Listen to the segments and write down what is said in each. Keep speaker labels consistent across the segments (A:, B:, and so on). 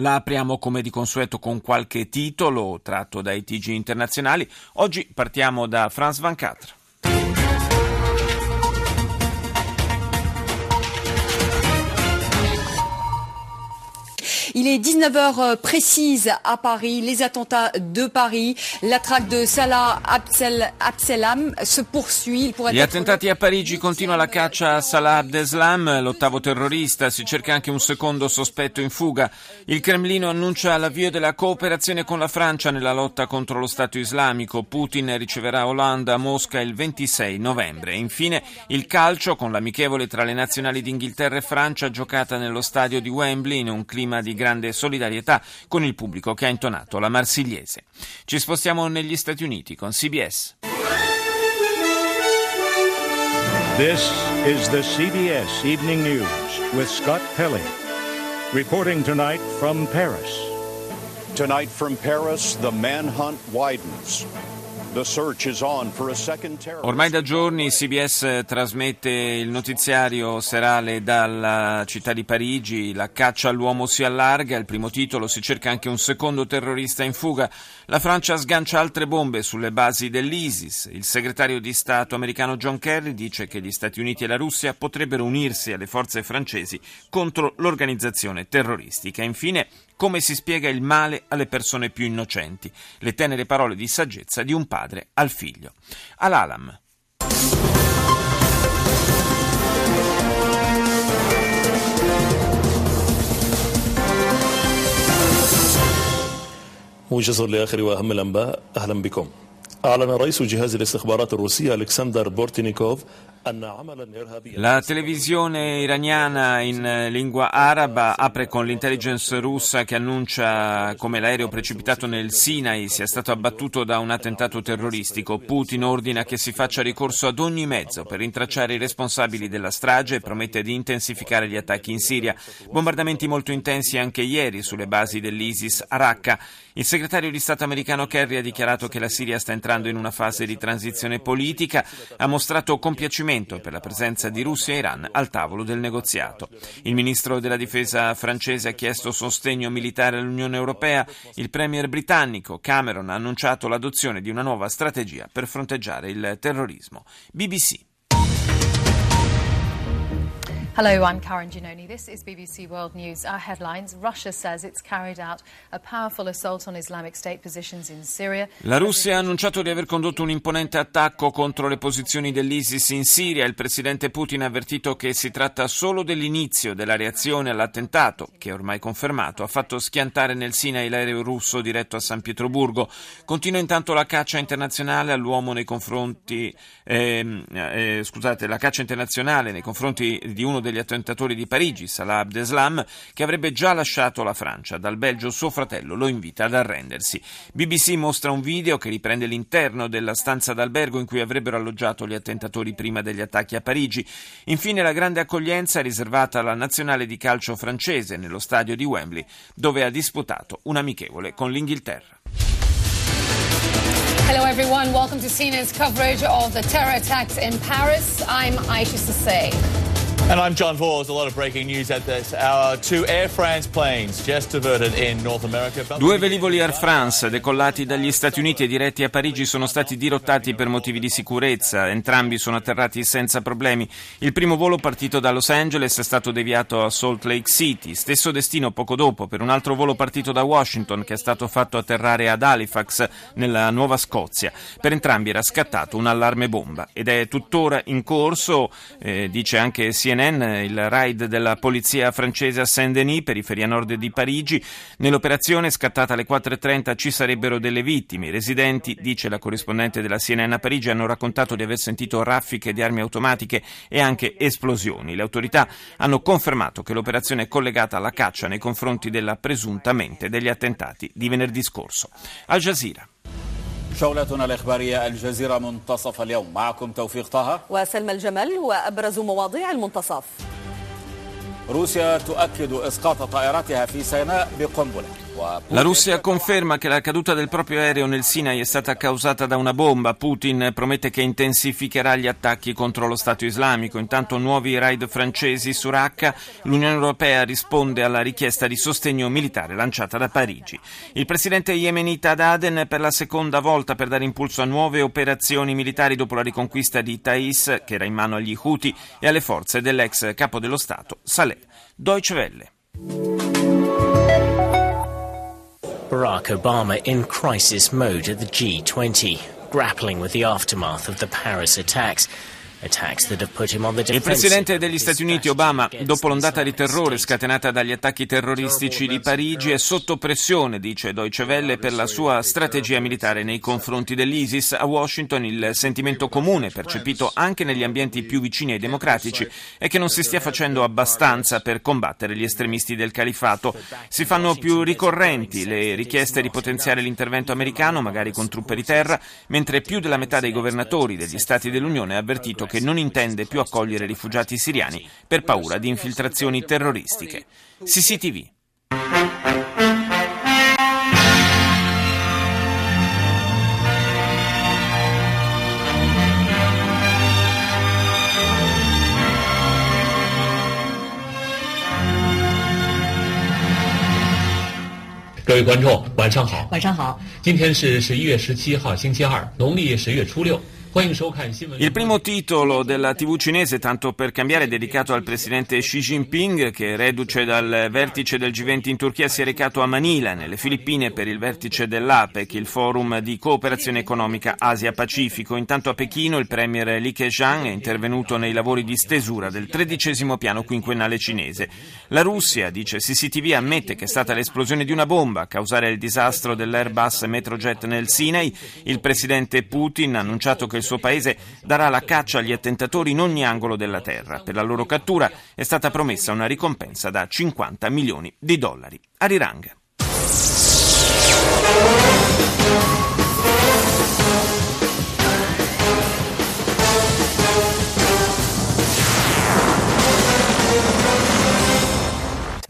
A: La apriamo come di consueto con qualche titolo tratto dai TG internazionali. Oggi partiamo da Franz Van Catra.
B: Il est 19h précises à Paris. Les attentats de Paris, la traque de Salah Abdel, Abdelam se poursuit.
A: Gli attentati a Parigi continua la caccia a Salah Abdeslam, l'ottavo terrorista. Si cerca anche un secondo sospetto in fuga. Il Cremlino annuncia l'avvio della cooperazione con la Francia nella lotta contro lo Stato islamico. Putin riceverà Hollande a Mosca il 26 novembre. Infine il calcio con l'amichevole tra le nazionali d'Inghilterra e Francia giocata nello stadio di Wembley in un clima di grande solidarietà con il pubblico che ha intonato la marsigliese. Ci spostiamo negli Stati Uniti con CBS.
C: This is the CBS Evening News with Scott Pelley. Reporting tonight from Paris.
D: Tonight from Paris, the manhunt widens.
A: Ormai da giorni CBS trasmette il notiziario serale dalla città di Parigi, la caccia all'uomo si allarga, il primo titolo si cerca anche un secondo terrorista in fuga, la Francia sgancia altre bombe sulle basi dell'ISIS, il segretario di Stato americano John Kerry dice che gli Stati Uniti e la Russia potrebbero unirsi alle forze francesi contro l'organizzazione terroristica. Infine come si spiega il male alle persone più innocenti, le tenere parole di saggezza di un padre al figlio. Al-Alam.
E: موجز لآخر وأهم الأنباء أهلا بكم أعلن رئيس جهاز الاستخبارات الروسي ألكسندر بورتينيكوف
A: la televisione iraniana in lingua araba apre con l'intelligence russa che annuncia come l'aereo precipitato nel Sinai sia stato abbattuto da un attentato terroristico. Putin ordina che si faccia ricorso ad ogni mezzo per rintracciare i responsabili della strage e promette di intensificare gli attacchi in Siria. Bombardamenti molto intensi anche ieri sulle basi dell'ISIS a Raqqa. Il segretario di Stato americano Kerry ha dichiarato che la Siria sta entrando in una fase di transizione politica, ha mostrato compiacimento per la presenza di Russia e Iran al tavolo del negoziato. Il ministro della difesa francese ha chiesto sostegno militare all'Unione Europea. Il premier britannico Cameron ha annunciato l'adozione di una nuova strategia per fronteggiare il terrorismo. BBC.
F: Hello, I'm Karen Giannoni. This is BBC World News. Our headlines Russia says it's carried out a powerful assault on Islamic State positions in Syria.
A: La Russia ha annunciato di aver condotto un imponente attacco contro le posizioni dell'ISIS in Siria. Il presidente Putin ha avvertito che si tratta solo dell'inizio della reazione all'attentato, che è ormai confermato. Ha fatto schiantare nel Sinai l'aereo russo diretto a San Pietroburgo. Continua intanto la caccia internazionale all'uomo nei confronti, eh, eh, scusate, la caccia internazionale nei confronti di uno dei degli attentatori di Parigi, Salah Abdeslam, che avrebbe già lasciato la Francia. Dal Belgio suo fratello lo invita ad arrendersi. BBC mostra un video che riprende l'interno della stanza d'albergo in cui avrebbero alloggiato gli attentatori prima degli attacchi a Parigi. Infine la grande accoglienza riservata alla nazionale di calcio francese nello stadio di Wembley, dove ha disputato un amichevole con l'Inghilterra.
G: Hello, everyone. Welcome to CNN's coverage of the terror attacks in Paris. I'm Aisha Sasay.
H: And I'm John Vors. A lot of breaking news at this hour. Two Air France planes just diverted in North America.
A: Due velivoli Air France decollati dagli Stati Uniti e diretti a Parigi sono stati dirottati per motivi di sicurezza. Entrambi sono atterrati senza problemi. Il primo volo partito da Los Angeles è stato deviato a Salt Lake City. Stesso destino poco dopo per un altro volo partito da Washington che è stato fatto atterrare ad Halifax nella Nuova Scozia. Per entrambi era scattato un allarme bomba ed è tuttora in corso, eh, dice anche CNN CNN, il raid della polizia francese a Saint-Denis, periferia nord di Parigi. Nell'operazione scattata alle 4.30 ci sarebbero delle vittime. I residenti, dice la corrispondente della CNN a Parigi, hanno raccontato di aver sentito raffiche di armi automatiche e anche esplosioni. Le autorità hanno confermato che l'operazione è collegata alla caccia nei confronti della presuntamente degli attentati di venerdì scorso. Al Jazeera.
I: جولتنا الإخبارية الجزيرة منتصف اليوم. معكم توفيق طه.
J: وسلمى الجمل وأبرز مواضيع المنتصف.
I: روسيا تؤكد إسقاط طائراتها في سيناء بقنبلة.
A: La Russia conferma che la caduta del proprio aereo nel Sinai è stata causata da una bomba. Putin promette che intensificherà gli attacchi contro lo Stato islamico. Intanto nuovi raid francesi su Raqqa. L'Unione Europea risponde alla richiesta di sostegno militare lanciata da Parigi. Il presidente yemenita ad Aden per la seconda volta per dare impulso a nuove operazioni militari dopo la riconquista di Thais, che era in mano agli Houthi, e alle forze dell'ex capo dello Stato, Saleh. Deutsche Welle.
K: Barack Obama in crisis mode at the G20, grappling with the aftermath of the Paris attacks.
A: Il presidente degli Stati Uniti Obama, dopo l'ondata di terrore scatenata dagli attacchi terroristici di Parigi, è sotto pressione, dice Deutsche Welle, per la sua strategia militare nei confronti dell'ISIS. A Washington il sentimento comune, percepito anche negli ambienti più vicini ai democratici, è che non si stia facendo abbastanza per combattere gli estremisti del califato. Si fanno più ricorrenti le richieste di potenziare l'intervento americano, magari con truppe di terra, mentre più della metà dei governatori degli Stati dell'Unione ha avvertito che non intende più accogliere rifugiati siriani per paura di infiltrazioni terroristiche. CCTV.
L: 各位观众，晚上好。晚上好。今天是十一月十七号，星期二，农历十月初六。
A: Il primo titolo della TV cinese, tanto per cambiare, è dedicato al presidente Xi Jinping che, reduce dal vertice del G20 in Turchia, si è recato a Manila, nelle Filippine, per il vertice dell'APEC, il forum di cooperazione economica Asia-Pacifico. Intanto a Pechino il premier Li Keqiang è intervenuto nei lavori di stesura del tredicesimo piano quinquennale cinese. La Russia, dice CCTV, ammette che è stata l'esplosione di una bomba a causare il disastro dell'Airbus Metrojet nel Sinai. Il presidente Putin ha annunciato che il suo paese darà la caccia agli attentatori in ogni angolo della terra. Per la loro cattura è stata promessa una ricompensa da 50 milioni di dollari. Arirang.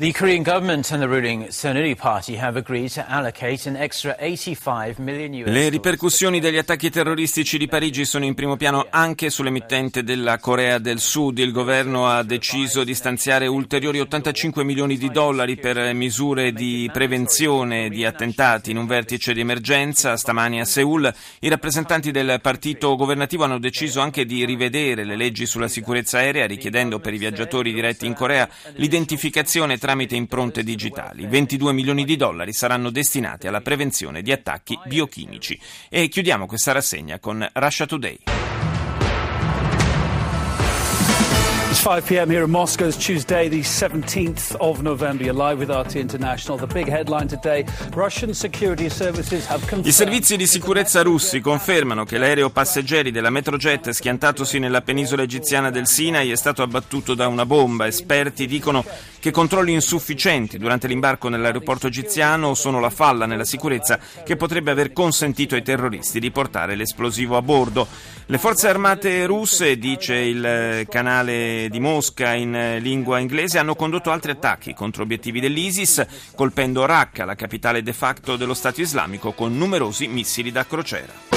M: The Korean government and the ruling Saenuri Party have agreed to allocate an extra 85 million US
A: Le ripercussioni degli attacchi terroristici di Parigi sono in primo piano anche sull'emittente della Corea del Sud. Il governo ha deciso di stanziare ulteriori 85 milioni di dollari per misure di prevenzione di attentati in un vertice di emergenza. Stamani a Seoul i rappresentanti del partito governativo hanno deciso anche di rivedere le leggi sulla sicurezza aerea, richiedendo per i viaggiatori diretti in Corea l'identificazione tra tramite impronte digitali. 22 milioni di dollari saranno destinati alla prevenzione di attacchi biochimici. E chiudiamo questa rassegna con Russia Today.
N: 5 p.m. here in Moscow. It's Tuesday, the 17th of November. You're live with RT International. The big headline today Russian security services have confirmed.
A: I servizi di sicurezza russi confermano che l'aereo passeggeri della Metrojet schiantatosi nella penisola egiziana del Sinai è stato abbattuto da una bomba. Esperti dicono che controlli insufficienti durante l'imbarco nell'aeroporto egiziano sono la falla nella sicurezza che potrebbe aver consentito ai terroristi di portare l'esplosivo a bordo. Le forze armate russe, dice il canale di Mosca in lingua inglese, hanno condotto altri attacchi contro obiettivi dell'ISIS, colpendo Raqqa, la capitale de facto dello Stato islamico, con numerosi missili da crociera.